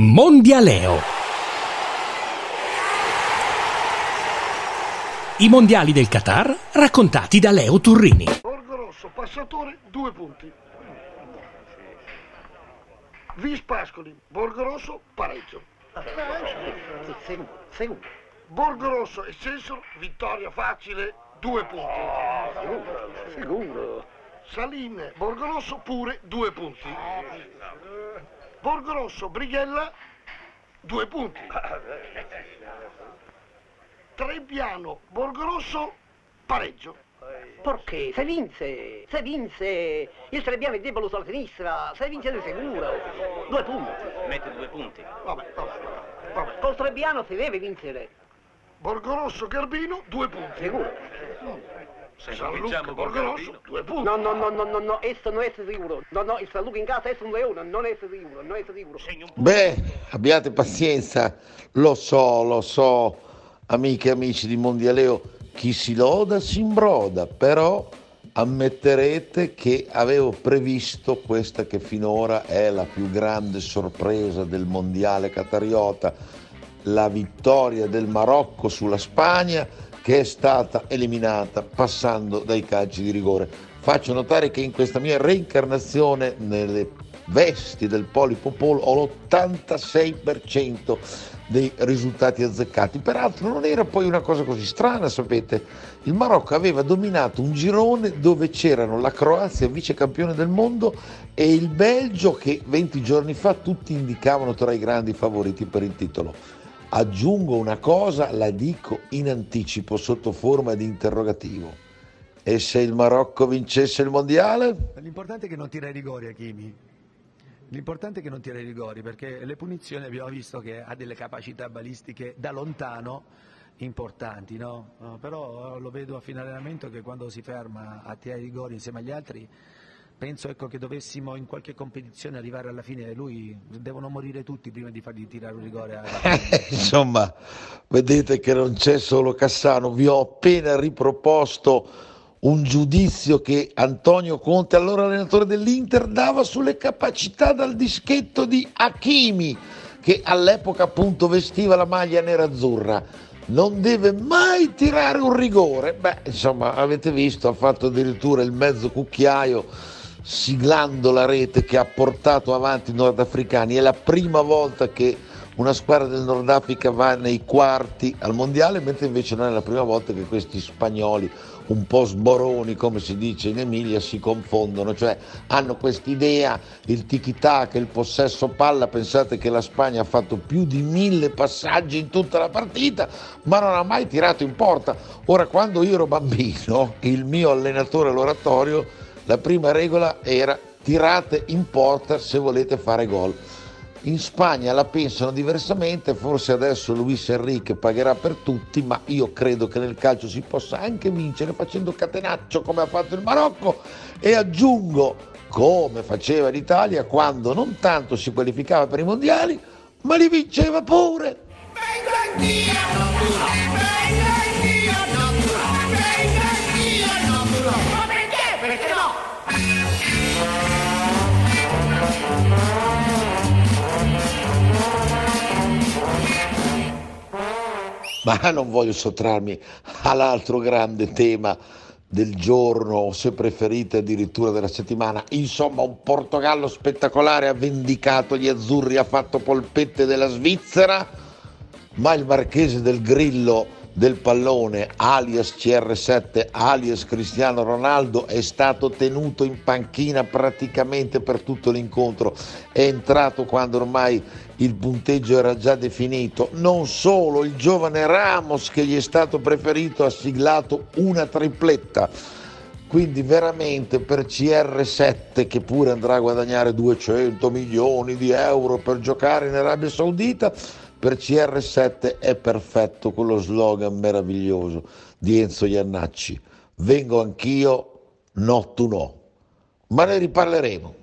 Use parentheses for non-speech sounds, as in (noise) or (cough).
Mondialeo. I mondiali del Qatar raccontati da Leo Turrini. Borgo Rosso, passatore, due punti. Vis Pascoli, Borgo Rosso, pareggio. Borgo Rosso e Cesaro, vittoria facile, due punti. Sicuro. Saline, Borgo Rosso, pure, due punti. Borgo Rosso, Brighella, due punti. Trebbiano, Borgo Rosso, pareggio. Perché? Se vince, se vince, il Trebbiano è debole sulla sinistra, se vince di sicuro, due punti. Mette due punti. Vabbè, vabbè, vabbè. Col Trebbiano si deve vincere, Borgo Rosso, Garbino, due punti. sicuro. Se San non Luca, vinciamo col Borgo Rosso, Garbino. due punti. No, no, no, no, no, no, esso non è sicuro. No, no, il San Luca in casa è un leone, non è sicuro, non è sicuro. Beh, abbiate pazienza, lo so, lo so, amiche e amici di Mondialeo, chi si loda si imbroda, però ammetterete che avevo previsto questa che finora è la più grande sorpresa del Mondiale Catariota, la vittoria del Marocco sulla Spagna che è stata eliminata passando dai calci di rigore. Faccio notare che in questa mia reincarnazione nelle vesti del Polipopolo ho l'86% dei risultati azzeccati. Peraltro non era poi una cosa così strana, sapete. Il Marocco aveva dominato un girone dove c'erano la Croazia, vice campione del mondo, e il Belgio che 20 giorni fa tutti indicavano tra i grandi favoriti per il titolo. Aggiungo una cosa, la dico in anticipo sotto forma di interrogativo. E se il Marocco vincesse il mondiale? L'importante è che non tira i rigori Hakimi. L'importante è che non tira i rigori perché le punizioni abbiamo visto che ha delle capacità balistiche da lontano importanti, no? Però eh, lo vedo a fine allenamento che quando si ferma a tirare i rigori insieme agli altri penso ecco, che dovessimo in qualche competizione arrivare alla fine lui devono morire tutti prima di fargli tirare un rigore fine. (laughs) Insomma, vedete che non c'è solo Cassano, vi ho appena riproposto un giudizio che Antonio Conte, allora allenatore dell'Inter, dava sulle capacità dal dischetto di Hakimi, che all'epoca appunto vestiva la maglia nerazzurra. Non deve mai tirare un rigore. Beh, insomma, avete visto, ha fatto addirittura il mezzo cucchiaio siglando la rete che ha portato avanti i nordafricani. È la prima volta che una squadra del Nord Africa va nei quarti al mondiale, mentre invece non è la prima volta che questi spagnoli, un po' sboroni come si dice in Emilia, si confondono, cioè hanno quest'idea, il tiki-taka, il possesso palla, pensate che la Spagna ha fatto più di mille passaggi in tutta la partita, ma non ha mai tirato in porta. Ora, quando io ero bambino, il mio allenatore all'oratorio, la prima regola era tirate in porta se volete fare gol. In Spagna la pensano diversamente, forse adesso Luis Enrique pagherà per tutti, ma io credo che nel calcio si possa anche vincere facendo catenaccio come ha fatto il Marocco e aggiungo come faceva l'Italia quando non tanto si qualificava per i mondiali, ma li vinceva pure. Ma non voglio sottrarmi all'altro grande tema del giorno, o se preferite addirittura della settimana. Insomma, un Portogallo spettacolare ha vendicato gli azzurri, ha fatto polpette della Svizzera, ma il marchese del Grillo del pallone, alias CR7, alias Cristiano Ronaldo, è stato tenuto in panchina praticamente per tutto l'incontro. È entrato quando ormai il punteggio era già definito. Non solo, il giovane Ramos che gli è stato preferito ha siglato una tripletta. Quindi veramente per CR7 che pure andrà a guadagnare 200 milioni di euro per giocare in Arabia Saudita, per CR7 è perfetto quello slogan meraviglioso di Enzo Iannacci. Vengo anch'io, no tu no. Ma ne riparleremo.